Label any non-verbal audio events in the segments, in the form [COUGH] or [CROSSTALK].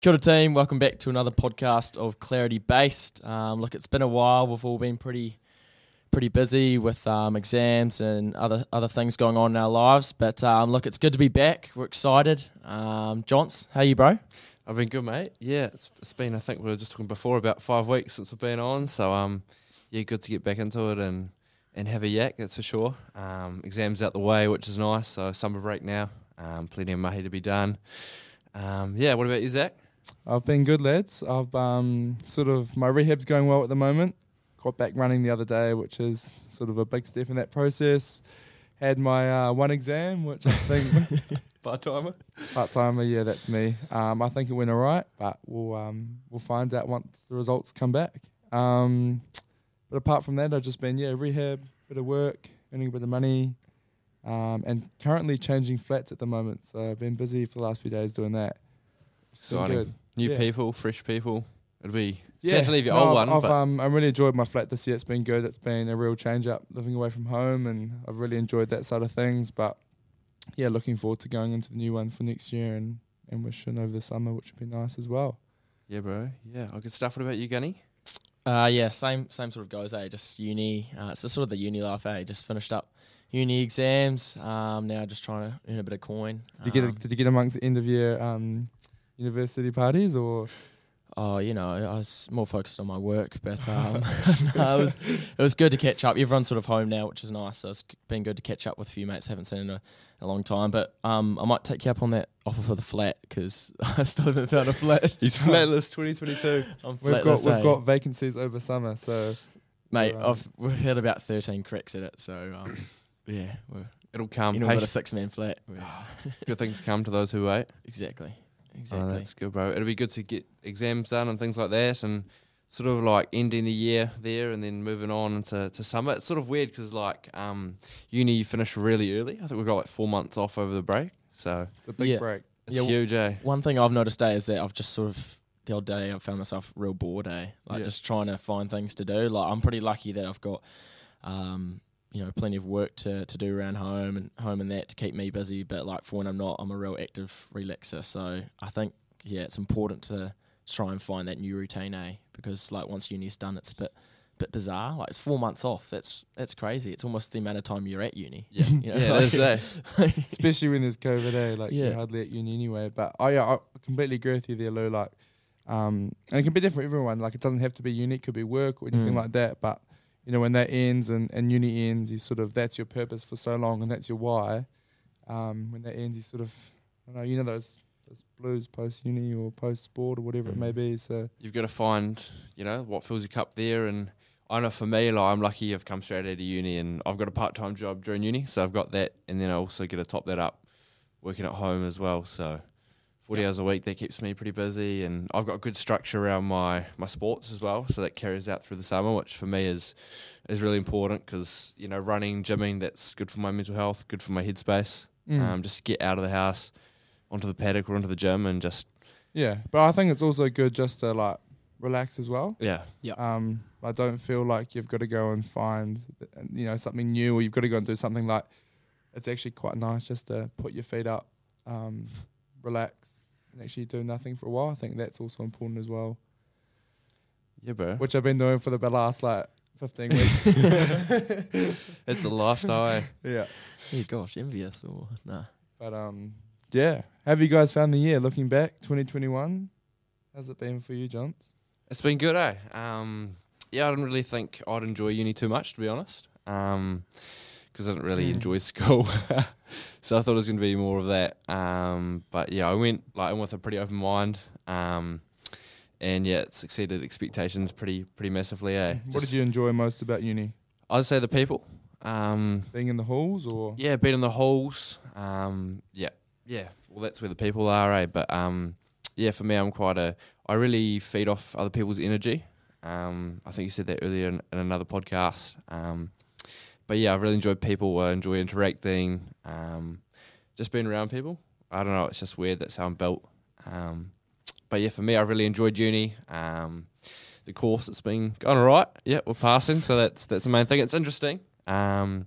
Kia ora team, welcome back to another podcast of Clarity Based. Um, look, it's been a while. We've all been pretty pretty busy with um, exams and other other things going on in our lives. But um, look, it's good to be back. We're excited. Um, Johns, how you, bro? I've been good, mate. Yeah, it's, it's been. I think we were just talking before about five weeks since we've been on. So um, yeah, good to get back into it and and have a yak. That's for sure. Um, exams out the way, which is nice. So summer break now. Um, plenty of mahi to be done. Um, yeah. What about you, Zach? I've been good, lads. I've um, sort of my rehab's going well at the moment. Got back running the other day, which is sort of a big step in that process. Had my uh, one exam, which I think [LAUGHS] Part timer. part timer. Yeah, that's me. Um, I think it went alright, but we'll um, we'll find out once the results come back. Um, but apart from that, I've just been yeah rehab, bit of work, earning a bit of money, um, and currently changing flats at the moment. So I've been busy for the last few days doing that. It's been Exciting. good. New Yeah. people, fresh people. It'll be sad to leave your no, old I've, one, I've, but um, I really enjoyed my flat this year. It's been good. It's been a real change up living away from home, and I've really enjoyed that side of things. But yeah, looking forward to going into the new one for next year and and wishing over the summer, which would be nice as well. yeah, bro. Yeah, all good stuff. What about you, Gunny? Uh, yeah, same same sort of goes, eh? Just uni. Uh, it's just sort of the uni life, eh? Just finished up uni exams. Um, now just trying to earn a bit of coin. Did you Um, get did you get amongst the end of year um, university parties or Oh, you know, I was more focused on my work, but [LAUGHS] um, [LAUGHS] no, it was it was good to catch up. Everyone's sort of home now, which is nice. So it's been good to catch up with a few mates I haven't seen in a, a long time. But um, I might take you up on that offer for the flat because [LAUGHS] I still haven't found a flat. He's flatless 2022. I'm we've got we've eh? got vacancies over summer, so mate. um, I've we've had about thirteen cracks at it, so um, [CLEARS THROAT] yeah, we're It'll come. you know, got a six man flat. [SIGHS] Good things come to those who wait. exactly, Oh, that's good, bro. It'll be good to get exams done and things like that, and sort of like ending the year there, and then moving on into to summer. It's sort of weird because like um, uni you finish really early. I think we've got like four months off over the break, so it's a big Yeah. break. it's Yeah, huge, eh? One thing I've noticed eh, is that I've just sort of the odd day I've found myself real bored, eh? Like Yeah. just trying to find things to do. Like I'm pretty lucky that I've got, um, you know, plenty of work to, to do around home and home and that to keep me busy. But like for when I'm not, I'm a real active relaxer. So I think yeah, it's important to try and find that new routine, eh? Because like once uni's done, it's a bit bit bizarre. Like it's four months off. That's that's crazy. It's almost the amount of time you're at uni. Yeah, [LAUGHS] You know, yeah, like- it eh? [LAUGHS] especially when there's COVID, eh? Like Yeah. you're hardly at uni anyway. But I, yeah, I completely agree with you there, Lou. Like, um, and it can be different for everyone. Like, it doesn't have to be unique. Could be work or anything Mm. like that. But you know, when that ends and, and uni ends, you sort of that's your purpose for so long, and that's your why. Um, when that ends, you sort of, I don't know, you know those those blues post uni or post sport or whatever it may Mm. be. So You've got to find, you know, what fills your cup there. And I know for me, like I'm lucky I've come straight out of uni, and I've got a part time job during uni, so I've got that, and then I also get to top that up working at home as well. So. 40 hours a week that keeps me pretty busy and I've got good structure around my, my sports as well so that carries out through the summer which for me is is really important because you know running gymming that's good for my mental health good for my headspace mm. um, just get out of the house onto the paddock or onto the gym and just yeah, but I think it's also good just to like relax as well. yeah yeah Um, I don't feel like you've got to go and find, you know, something new, or you've got to go and do something like. It's actually quite nice just to put your feet up, um, relax, and actually do nothing for a while. I think that's also important as well, yeah bro which I've been doing for the last like fifteen [LAUGHS] weeks. [LAUGHS] it's a lifestyle eh? yeah, yeah, gosh, envious or nah. but um, yeah. Have you guys found the year looking back, twenty twenty one? How's it been for you, Johns? It's been good, eh? Um, yeah, I didn't really think I'd enjoy uni too much, to be honest, because I didn't really Mm. enjoy [LAUGHS] school. so I thought it was going to be more of that. Um, but yeah, I went like in with a pretty open mind, um, and yeah, it exceeded expectations pretty pretty massively. Eh? What Just- did you enjoy most about uni? I'd say the people. Um, Being in the halls, or yeah, being in the halls. Um, yeah, yeah. Well, that's where the people are, eh? But um, yeah, for me, I'm quite a. I really feed off other people's energy. Um, I think you said that earlier in, in another podcast. Um, but yeah, I've really enjoyed people. I enjoy interacting. Um, just being around people. I don't know. It's just weird. That's how I'm built. Um, but yeah, for me, I really enjoyed uni. Um, the course, it's been going all right. Yeah, we're passing, so that's that's the main thing. It's interesting. Um,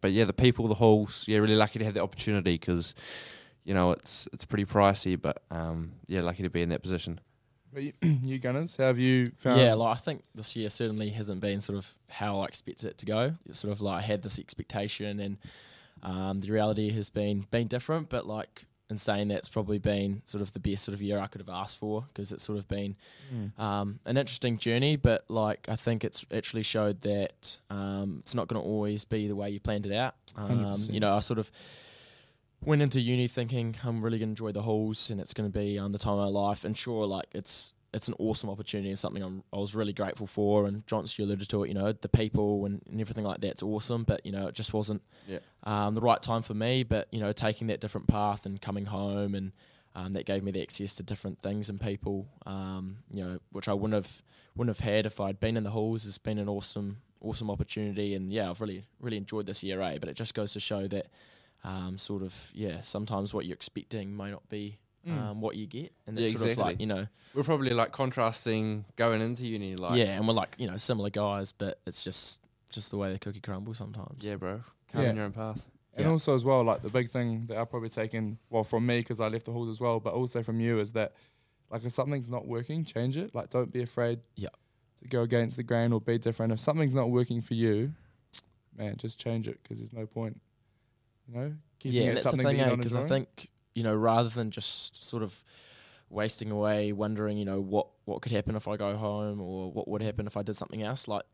but yeah, the people, the halls, yeah, really lucky to have the opportunity because, you know, it's it's pretty pricey, but um, yeah, lucky to be in that position. [CLEARS THROAT] You Gunners, how have you found? Yeah, like I think this year certainly hasn't been sort of how I expected it to go. It's sort of like I had this expectation, and um, the reality has been been different. But like in saying that, it's probably been sort of the best sort of year I could have asked for because it's sort of been Mm. um, an interesting journey. But like I think it's actually showed that um, it's not going to always be the way you planned it out. Um, you know, I sort of went into uni thinking I'm really going to enjoy the halls and it's going to be um, the time of my life. And sure, like it's it's an awesome opportunity and something I'm, I was really grateful for. And Johnson, you alluded to it, you know, the people and, and everything like that's awesome. But, you know, it just wasn't Yeah. um, the right time for me. But, you know, taking that different path and coming home and um, that gave me the access to different things and people, um, you know, which I wouldn't have wouldn't have had if I'd been in the halls. It's been an awesome awesome opportunity, and yeah, I've really really enjoyed this year, eh? But it just goes to show that um, sort of yeah, sometimes what you're expecting may not be Mm. um, what you get, and Yeah, that's sort of like you know We're probably like contrasting going into uni, like yeah, and we're like you know similar guys, but it's just just the way the cookie crumbles sometimes. yeah, bro, carving Yeah. your own path. And Yeah. also as well, like the big thing that I've probably taken, well, from me because I left the halls as well, but also from you is that, like, if something's not working, change it. Like, don't be afraid. Yeah. To go against the grain or be different. If something's not working for you, man, just change it because there's no point. You know, yeah, that's the thing, that because I think you know rather than just sort of wasting away wondering you know what what could happen if I go home or what would happen if I did something else, like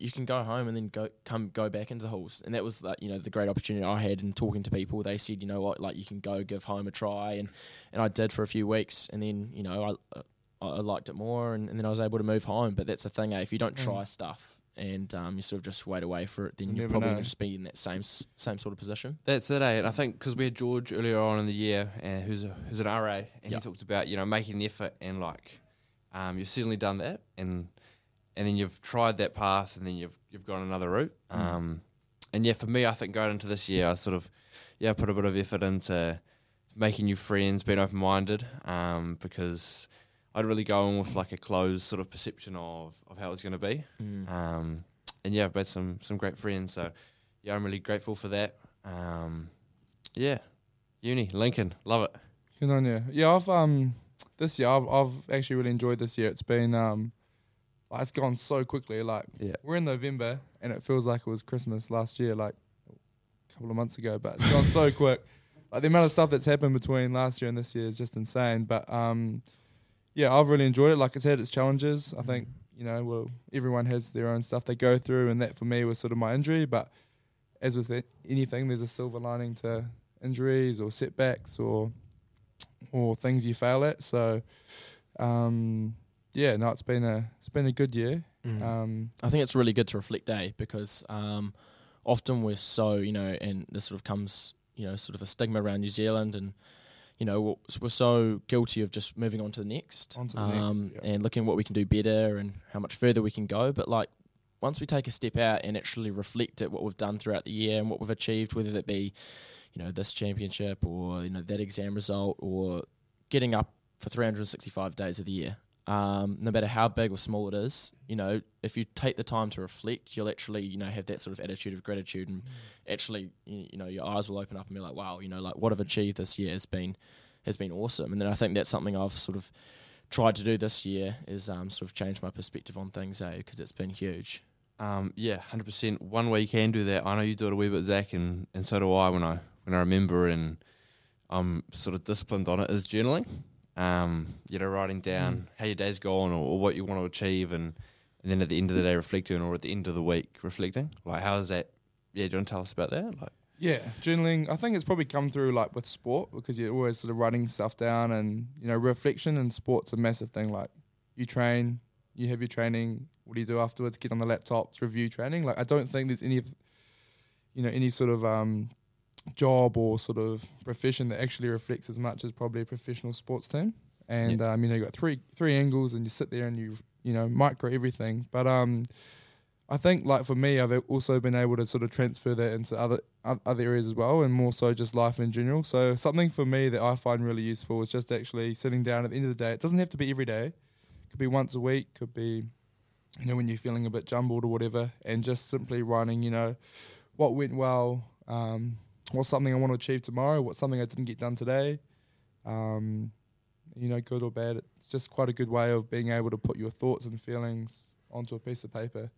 you can go home and then go come go back into the halls, and that was like you know the great opportunity I had in talking to people. They said you know what, like you can go give home a try, and and I did for a few weeks, and then you know I. I I liked it more, and, and then I was able to move home. But that's the thing, eh? if you don't Mm. try stuff and um, you sort of just wait away for it, then You you're probably gonna just be in that same same sort of position. That's it, eh? And I think because we had George earlier on in the year, uh, who's a, who's an RA, and Yeah. he talked about you know making an effort and like um, you've certainly done that, and and then you've tried that path, and then you've you've gone another route. Mm. Um, and yeah, for me, I think going into this year, I sort of yeah put a bit of effort into making new friends, being open minded, um, because I'd really go in with like a closed sort of perception of of how it was going to be. Mm. Um, and yeah, I've made some some great friends. So yeah, I'm really grateful for that. Um, yeah, uni Lincoln, love it. Good on you. Yeah, I've um this year I've I've actually really enjoyed this year. It's been um like it's gone so quickly. Like Yeah. we're in November and it feels like it was Christmas last year, like a couple of months ago. But it's gone so [LAUGHS] quick. Like the amount of stuff that's happened between last year and this year is just insane. But um yeah, I've really enjoyed it. Like I said, its challenges. I think you know, well, everyone has their own stuff they go through, and that for me was sort of my injury. But as with anything, there's a silver lining to injuries or setbacks or or things you fail at. So, um, yeah, no, it's been a it's been a good year. Mm. Um, I think it's really good to reflect, eh? Because um, often we're so, you know, and this sort of comes, you know, sort of a stigma around New Zealand, and you know, we're, we're so guilty of just moving on to the next, to the next, um, yeah. and looking at what we can do better and how much further we can go. But like, once we take a step out and actually reflect at what we've done throughout the year and what we've achieved, whether that be, you know, this championship or you know that exam result or getting up for 365 days of the year. Um, no matter how big or small it is, you know, if you take the time to reflect, you'll actually, you know, have that sort of attitude of gratitude, and actually, you, you know, your eyes will open up and be like, wow, you know, like what I've achieved this year has been has been awesome. And then I think that's something I've sort of tried to do this year is um, sort of change my perspective on things, eh? Because it's been huge. Um, yeah, hundred percent. One way you can do that, I know you do it a wee bit, Zach, and, and so do I. When I when I remember and I'm sort of disciplined on it, is journaling. Um, you know, writing down how your day's gone or, or what you want to achieve, and and then at the end of the day reflecting, or at the end of the week reflecting. Like, how is that? Yeah, do you want to tell us about that? Like, yeah, journaling. I think it's probably come through like with sport because you're always sort of writing stuff down, and you know, reflection in sport's a massive thing. Like, you train, you have your training. What do you do afterwards? Get on the laptops, review training. Like, I don't think there's any, you know, any sort of um, job or sort of profession that actually reflects as much as probably a professional sports team. And um, you know, you got three three angles, and you sit there and you you know micro everything. But um, I think like for me, I've also been able to sort of transfer that into other other areas as well, and more so just life in general. So something for me that I find really useful is just actually sitting down at the end of the day. It doesn't have to be every day. It could be once a week. Could be, you know, when you're feeling a bit jumbled or whatever, and just simply writing, you know, what went well, um, what's something I want to achieve tomorrow? What's something I didn't get done today? Um, you know, good or bad. It's just quite a good way of being able to put your thoughts and feelings onto a piece of paper.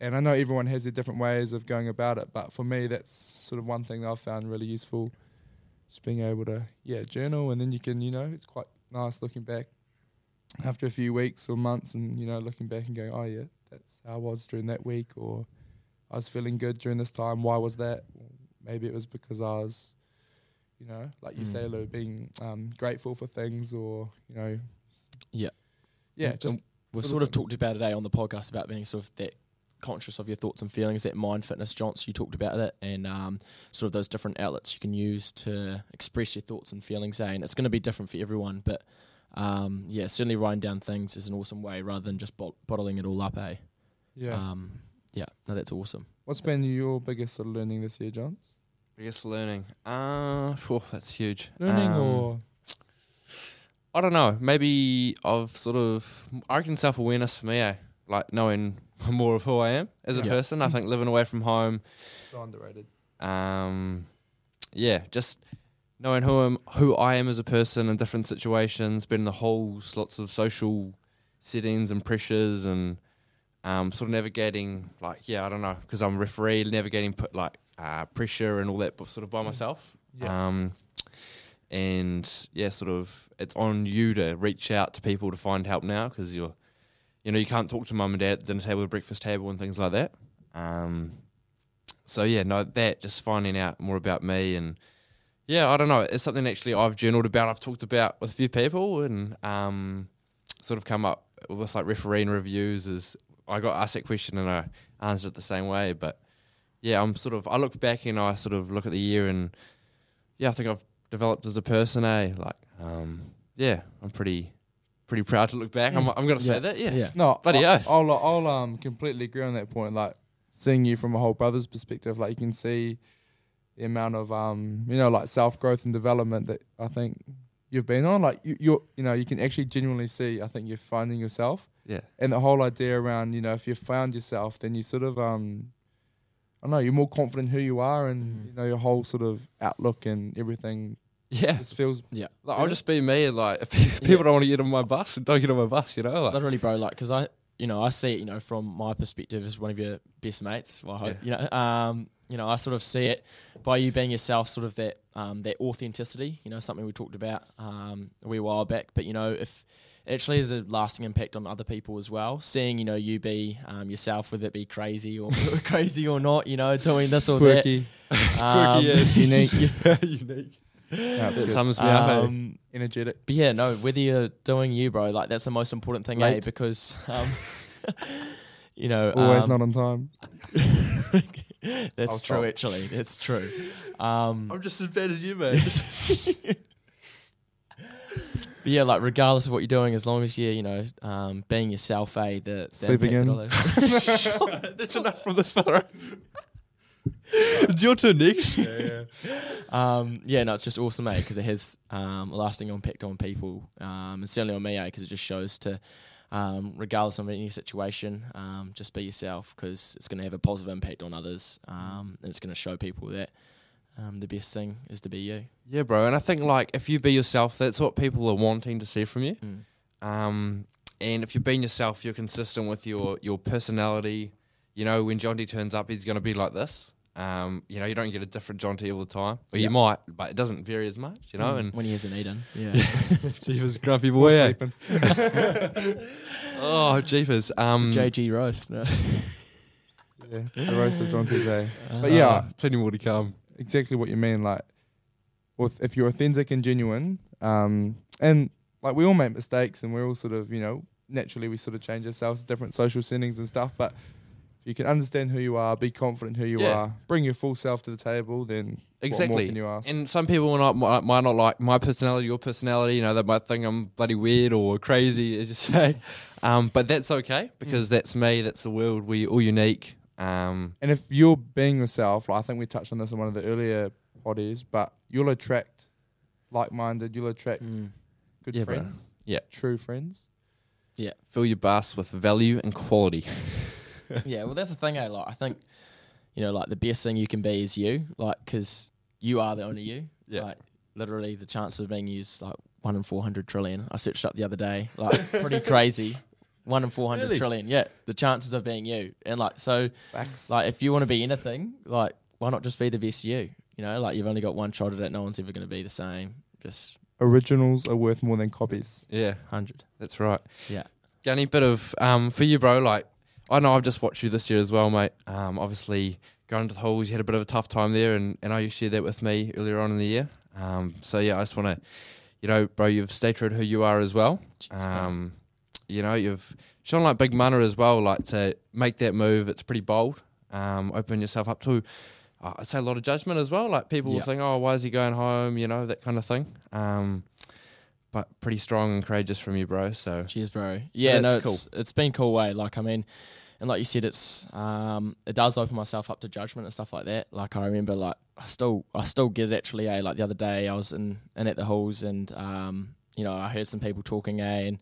And I know everyone has their different ways of going about it, but for me, that's sort of one thing that I've found really useful. Just being able to, yeah, journal, and then you can, you know, it's quite nice looking back after a few weeks or months, and you know, looking back and going, oh yeah, that's how I was during that week, or I was feeling good during this time. Why was that? Maybe it was because I was, you know, like you Mm. say, Lou, being um, grateful for things, or you know, Yeah. yeah, And- just and we've sort of things. talked about today on the podcast about being sort of that conscious of your thoughts and feelings, that mind fitness, Johns, you talked about it, and um, sort of those different outlets you can use to express your thoughts and feelings. Eh? And it's going to be different for everyone, but um, yeah, certainly writing down things is an awesome way rather than just bot- bottling it all up. Eh? yeah. Um, yeah, no, that's awesome. What's been your biggest sort of learning this year, Johns? Biggest learning. Uh, phew, that's huge. Learning Um, or I don't know. Maybe of sort of I reckon self awareness for me, eh? Like knowing [LAUGHS] more of who I am as a Yeah. person. I think living away from home, so underrated? um, yeah, just knowing who am who I am as a person in different situations, been in the holes, lots of social settings and pressures, and um, sort of navigating like yeah, I don't know, because I'm a referee, navigating put like uh, pressure and all that, but sort of by myself. Yeah. Um, and yeah, sort of, it's on you to reach out to people to find help now because you're, you know, you can't talk to mum and dad at the dinner table, the breakfast table, and things like that. Um, so yeah, no, that just finding out more about me and yeah, I don't know. It's something actually I've journaled about. I've talked about with a few people and um, sort of come up with like refereeing reviews. Is I got asked that question and I answered it the same way. But yeah, I'm sort of I look back and I sort of look at the year and yeah, I think I've developed as a person. Eh, like um, yeah, I'm pretty pretty proud to look back. I'm I'm gonna say Yeah. that. Yeah. Yeah. No, Bloody I, oath. I'll, I'll um completely agree on that point. Like seeing you from a whole brother's perspective, like you can see the amount of um you know like self growth and development that I think you've been on. Like you you're you know you can actually genuinely see. I think you're finding yourself, Yeah. and the whole idea around you know if you've found yourself, then you sort of um. I don't know you're more confident who you are, and Mhm. you know your whole sort of outlook and everything Yeah. just feels. Yeah. Like, I'll just be me, and like if [LAUGHS] people don't want to get on my bus, don't get on my bus. You know, like Literally, bro. Like, because I, you know, I see it. You know, from my perspective as one of your best mates. Well, I hope, you know, um, you know, I sort of see it by you being yourself, sort of that, um, that authenticity. You know, something we talked about um, a wee while back. But you know, if it actually has a lasting impact on other people as well, seeing you know you be um, yourself, whether it be crazy or [LAUGHS] crazy or not, you know, doing this or Quirky, that, um, Quirky, yes. [LAUGHS] unique, [LAUGHS] unique. No, it's That good. sums me up. eh? um, energetic. But yeah, no, whether you're doing you, bro, like that's the most important thing, eh? Because, um, you know, Always um, not on time. that's I'll true. stop. Actually, it's true. Um, I'm just as bad as you, mate. But yeah, like regardless of what you're doing, as long as you're, you know, um, being yourself, eh? The, the Sleeping in. [LAUGHS] [LAUGHS] That's enough from this fella. it's your turn next. [LAUGHS] um, yeah, no, it's just awesome, eh? Because it has um, a lasting impact on people, um, and certainly on me, eh? Because it just shows to, um, regardless of any situation, um, just be yourself because it's going to have a positive impact on others, um, and it's going to show people that um, the best thing is to be you. Yeah, bro. And I think like if you be yourself, that's what people are wanting to see from you. Mm. Um, and if you're being yourself, you're consistent with your your personality. You know, when John D turns up, he's going to be like this. Um, you know, you don't get a different John T all the time. Or Yeah. you might, but it doesn't vary as much. You know, Mm, and when he hasn't eaten, yeah. [LAUGHS] Jeepers, grumpy boy. Sleeping. [LAUGHS] Oh, Jeepers. Um, JG roast. No. [LAUGHS] Yeah, the roast of John TJ. But yeah, uh, plenty more to come. Exactly what you mean. Like, with if you're authentic and genuine, um, and like we all make mistakes, and we're all sort of, you know, naturally we sort of change ourselves, different social settings and stuff. But if you can understand who you are, be confident who you Yeah. are, bring your full self to the table, then Exactly. can you ask? And some people will not might, might not like my personality, your personality. You know, they might think I'm bloody weird or crazy, as you [LAUGHS] say. Um, but that's okay because that's me. That's the world. We all unique. Um, And if you're being yourself, like I think we touched on this in one of the earlier poddies, but you'll attract like-minded. You'll attract Mm. good Yeah, bro. friends. Yeah. true friends. Yeah, fill your bus with value and quality. [LAUGHS] yeah, well, that's the thing, eh? Like, I think, you know, like the best thing you can be is you, like, because you are the only you. Yeah. Like literally, the chance of being used like one in four hundred trillion. I searched up the other day. Like pretty [LAUGHS] crazy. One in four hundred Really? trillion. Yeah, the chances of being you, and like so, Facts. like if you want to be anything, like why not just be the best you? You know, like you've only got one shot at it. No one's ever going to be the same. Just Originals are worth more than copies. Yeah, hundred. that's right. Yeah. Got any bit of um for you, bro? Like, I know I've just watched you this year as well, mate. Um, obviously going to the halls, you had a bit of a tough time there, and and I you shared that with me earlier on in the year. Um, so yeah, I just want to, you know, bro, you've stayed true to who you are as well. Um, you know, you've shown like big mana as well, like to make that move. It's pretty bold. Um, open yourself up to, uh, I'd say a lot of judgment as well. Like people will Yeah. think, oh, why is he going home? You know, that kind of thing. Um, but pretty strong and courageous from you, bro. So Cheers, bro. Yeah, no, it's it's been cool way. Like, I mean, and like you said, it's um, it does open myself up to judgment and stuff like that. Like, I remember, like, I still I still get it actually. Eh? Like the other day, I was in in at the halls, and um, you know, I heard some people talking, eh, and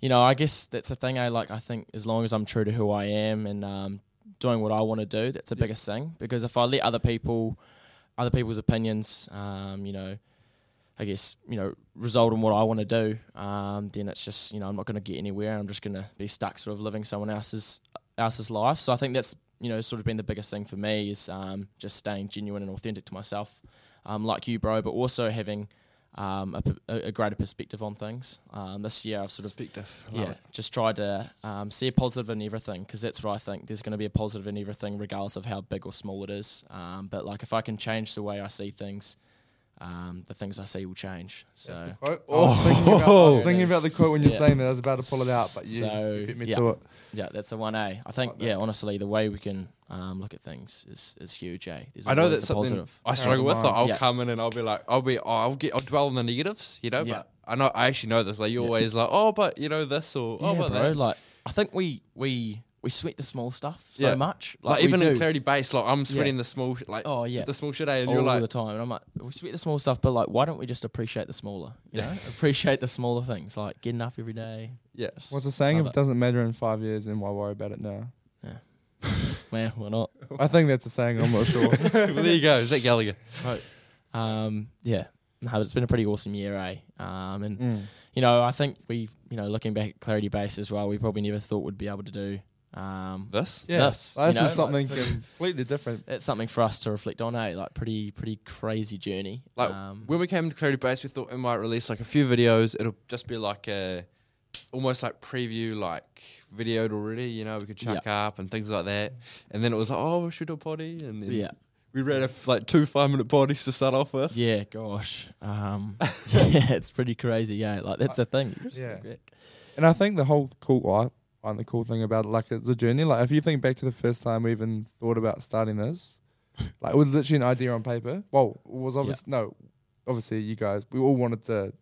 you know, I guess that's the thing. I Like, I think as long as I'm true to who I am and um, doing what I want to do, that's the Yeah. biggest thing. Because if I let other people, other people's opinions, um, you know. I guess you know result in what I want to do, um, then it's just you know I'm not going to get anywhere. I'm just going to be stuck sort of living someone else's else's life. So I think that's you know sort of been the biggest thing for me is um, just staying genuine and authentic to myself, um, like you, bro, but also having um, a, a- greater perspective on things. Um, this year I've sort of perspective. yeah, just tried to um, see a positive in everything because that's what I think. There's going to be a positive in everything, regardless of how big or small it is. Um, but like, if I can change the way I see things, um, the things I see will change. So, That's the quote. I was thinking, about, I was Oh. thinking about the quote when you're Yeah. saying that. I was about to pull it out, but you, So, you beat me yeah. to it. yeah, that's the one A. I think, Like yeah, honestly, the way we can um, look at things is, is huge. Eh? There's I know always that's something positive. I struggle with. mind. Like, I'll Yeah. come in and I'll be like, I'll be, oh, I'll get, I'll dwell on the negatives, you know. Yeah. But I know, I actually know this. Like you Yeah. always like, oh, but you know this or oh, yeah, but bro. that. Like, I think we we we sweat the small stuff so Yeah. much. Like, we even in do. clarity base, like I'm sweating the small, sh- like Oh yeah, the small shit, eh? and all you're like, the time. And I'm like, we sweat the small stuff, but like, why don't we just appreciate the smaller? You know, [LAUGHS] appreciate the smaller things, like getting up every day. yeah. What's the saying? Love If it. it doesn't matter in five years, then why worry about it now? Yeah, [LAUGHS] man, why not? I think that's a saying. I'm not sure. [LAUGHS] well, there you go. Is that Gallagher? Um, yeah, no, but it's been a pretty awesome year, eh? Um, and Mm. you know, I think we, you know, looking back at Clarity Base as well, we probably never thought we'd be able to do. Um, This? Yeah, This, this, you know, is something like- completely different. it's something for us to reflect on, eh? Like pretty, pretty crazy journey. Like um, when we came to clarity base, we thought we might release like a few videos. It'll just be like a, almost like preview, like videoed already. You know, we could chuck up and things like that. And then it was like, oh, we should do a potty, and then yeah, we ran a f- like two five minute potties to start off with. yeah, gosh, um, [LAUGHS] [LAUGHS] yeah, it's pretty crazy, yeah. Like that's the thing. Yeah. And I think the whole cool, well, I find the cool thing about it, like it's a journey. Like if you think back to the first time we even thought about starting this, [LAUGHS] like it was literally an idea on paper. Well, it was obvious. No, obviously you guys, we all wanted to,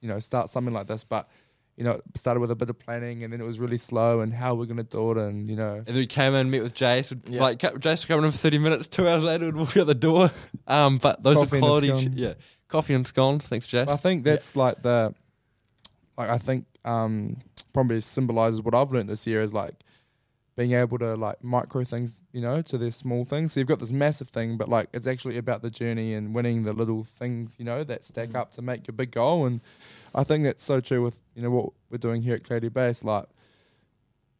you know, start something like this, but you know, it started with a bit of planning, and then it was really slow, and how we're gonna do it, and you know, And then we came in, met with Jace. Yeah. Like Jace was coming in for thirty minutes. Two hours later, we'd walk out the door. [LAUGHS] Um, but those Coffee are quality. ch- yeah, coffee and scone. Thanks, Jace. I think that's like the, like I think um probably symbolizes what I've learned this year is like being able to like micro things, you know, to their small things. So you've got this massive thing, but like it's actually about the journey and winning the little things, you know, that stack Mhm. up to make your big goal. And I think that's so true with you know what we're doing here at Clarity Base. Like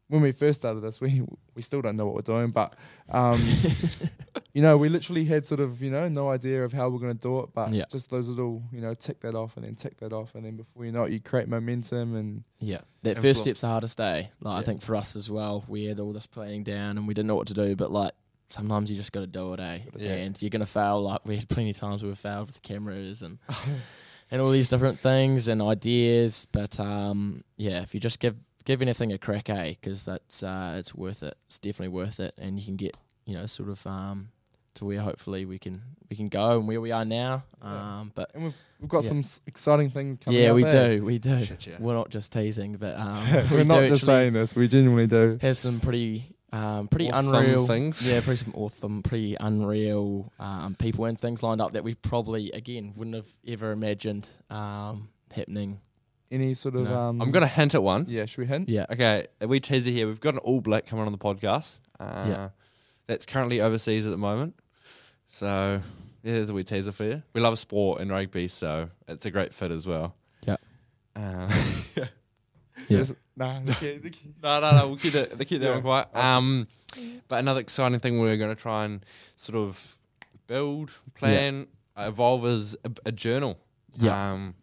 when we first started this, we we still don't know what we're doing, but um, [LAUGHS] you know, we literally had sort of you know no idea of how we're going to do it, but Yeah. just those little you know tick that off and then tick that off, and then before you know it, you create momentum and Yeah, that And first step's the hardest day. Like I think for us as well, we had all this planning down and we didn't know what to do. But like sometimes you just got to do it, eh? Yeah. And you're gonna fail. Like we had plenty of times we were failed with cameras and [LAUGHS] and all these different things and ideas. But um, yeah, if you just give give anything a crack, eh? Because that's uh, it's worth it. It's definitely worth it, and you can get you know sort of um to where hopefully we can we can go and where we are now. Yeah. Um, but and we've we've got Yeah. some s- exciting things coming. yeah, up, we eh? do, we do. Shit, yeah. We're not just teasing, but um, [LAUGHS] We're we not just saying this; we genuinely do. have some pretty um, pretty Awesome unreal things. Yeah, pretty some awesome, pretty unreal um, people and things lined up that we probably again wouldn't have ever imagined um, happening. Any sort of No. um, I'm gonna hint at one. yeah. Should we hint? Yeah, Okay, we teaser here. We've got an All Black coming on the podcast. Uh, Yeah. That's currently overseas at the moment. So Yeah, there's a wee teaser for you. We love sport and rugby, so it's a great fit as well. Yeah. Uh, [LAUGHS] Yeah. Just- Nah, the kid- the kid- no, no, no. We'll keep that. We'll keep that Yeah. one quiet. Um, but another exciting thing we're going to try and sort of build, plan, evolve is a, a journal. Yeah. Um,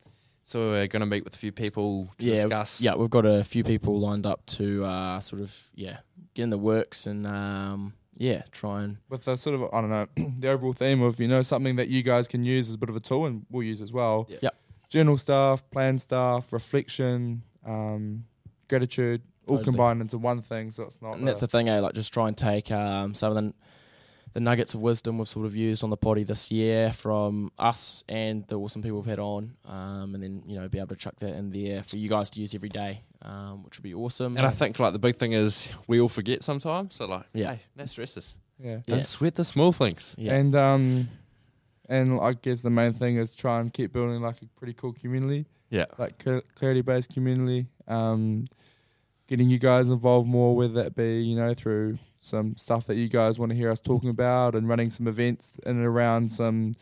so we're going to meet with a few people to Yeah, discuss. Yeah, we've got a few people lined up to uh, sort of yeah get in the works and um, yeah try and with the sort of I don't know [CLEARS THROAT] the overall theme of you know something that you guys can use as a bit of a tool and we'll use as well. Yeah. Yep. Journal stuff, plan stuff, reflection, um, gratitude, all Totally. combined into one thing. So it's not. and that's the thing, eh? Like just try and take um, some of the the nuggets of wisdom we've sort of used on the potty this year from us and the awesome people we've had on, um, and then you know be able to chuck that in there for you guys to use every day, um, which would be awesome. And I think like the big thing is we all forget sometimes. So like, Yeah. hey, no stresses. yeah. Yeah. Don't sweat the small things. yeah, And um, and I guess the main thing is try and keep building like a pretty cool community. Yeah. like clarity based community. Um, getting you guys involved more, whether that be you know through some stuff that you guys want to hear us talking about, and running some events in and around some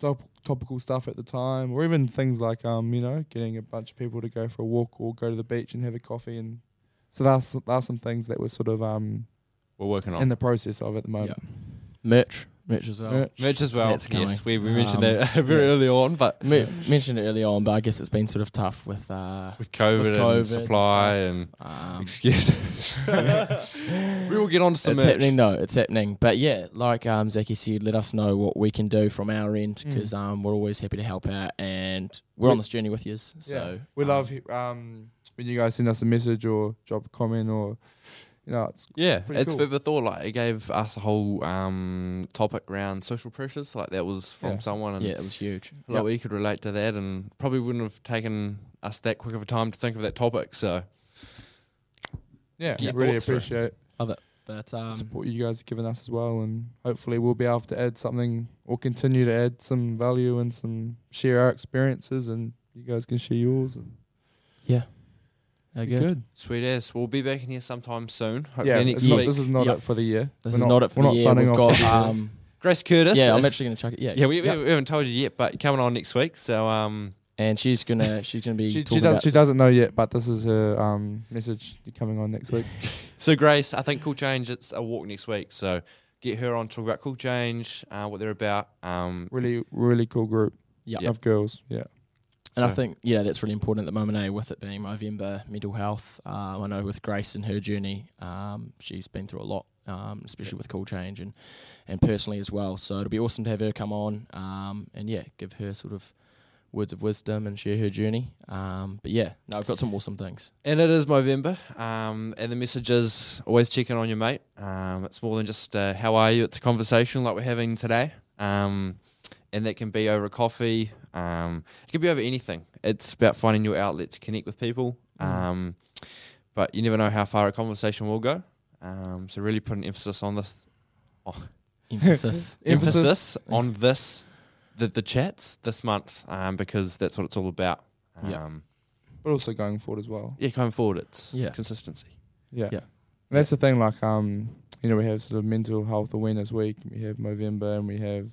top, topical stuff at the time, or even things like um you know getting a bunch of people to go for a walk or go to the beach and have a coffee and. So that's that's some things that we're sort of um We're working on in the process of at the yeah. moment. merch, merch as well. Merch. merch as well. That's. Yes, we, we mentioned Um, that [LAUGHS] very yeah. early on, but Me- mentioned it early on, but I guess it's been sort of tough with uh, with COVID, With and supply and um, excuses, [LAUGHS] we will get on to some it's merch. happening. No, it's happening. But yeah, like um, Zaki said, let us know what we can do from our end Mm. because um, we're always happy to help out, and we're We- on this journey with you. So we um, love um when you guys send us a message or drop a comment or you know it's Yeah, it's cool. food for thought. Like it gave us a whole um, topic around social pressures. Like that was from Yeah. someone, and Yeah, it was huge. like we could relate to that, and probably wouldn't have taken us that quick of a time to think of that topic. So yeah, Get really appreciate through. appreciate But um, support you guys have given us as well, and hopefully we'll be able to add something or continue to add some value and some share our experiences, and you guys can share yours. And yeah, good. good. sweet ass. We'll be back in here sometime soon. Hopefully Yeah, next it's not, this is not Yep. it for the year. This We're is not, it for we're the not year. signing We've off got for the year. um, Grace Curtis. yeah, I'm actually going to chuck it. Yeah, yeah, we, Yep. we haven't told you yet, but coming on next week. So um, and she's gonna [LAUGHS] she's gonna be She, talking she does. about She doesn't know yet, but this is her um, message coming on next week. [LAUGHS] so Grace, I think Cool Change. It's a walk next week. So get her on talk about Cool Change, uh, what they're about. Um, Really, really cool group Yeah. of girls. Yeah, And I think, yeah, that's really important at the moment, eh, with it being November, mental health. Um, I know with Grace and her journey, um, she's been through a lot, um, especially with Cool Change and, and personally as well. So it'll be awesome to have her come on um, and, yeah, give her sort of words of wisdom and share her journey. Um, but, yeah, no, I've got some awesome things. And it is November, um, and the message is always checking on your mate. Um, it's more than just uh, how are you. It's a conversation like we're having today, um, and that can be over a coffee. Um, it can be over anything. It's about finding your outlet to connect with people. Um, but you never know how far a conversation will go. Um, so really put an emphasis on this. Emphasis. [LAUGHS] Emphasis. Emphasis on this, the the chats this month, um, because that's what it's all about. Um, Yeah. but also going forward as well. yeah, going forward, it's Yeah. consistency. Yeah. Yeah. And that's the thing, like um, you know, we have sort of mental health awareness week, and we have Movember, and we have,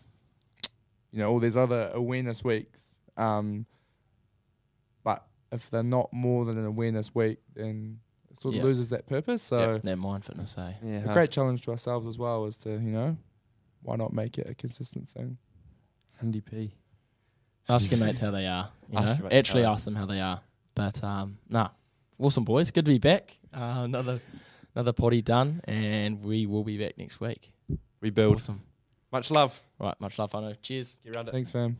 you know, all these other awareness weeks. Um, but if they're not more than an awareness week, then it sort of Yeah. loses that purpose. So That mind fitness, eh? Yeah, a great challenge to ourselves as well is to, you know, why not make it a consistent thing? Handy P. Ask your mates how they are. You Ask know? Actually, how they are. ask them how they are. But um, nah, awesome boys. Good to be back. Uh, another another potty done, and we will be back next week. We build. Awesome. Much love. Right, much love, I know. Cheers. Get around it. Thanks, fam.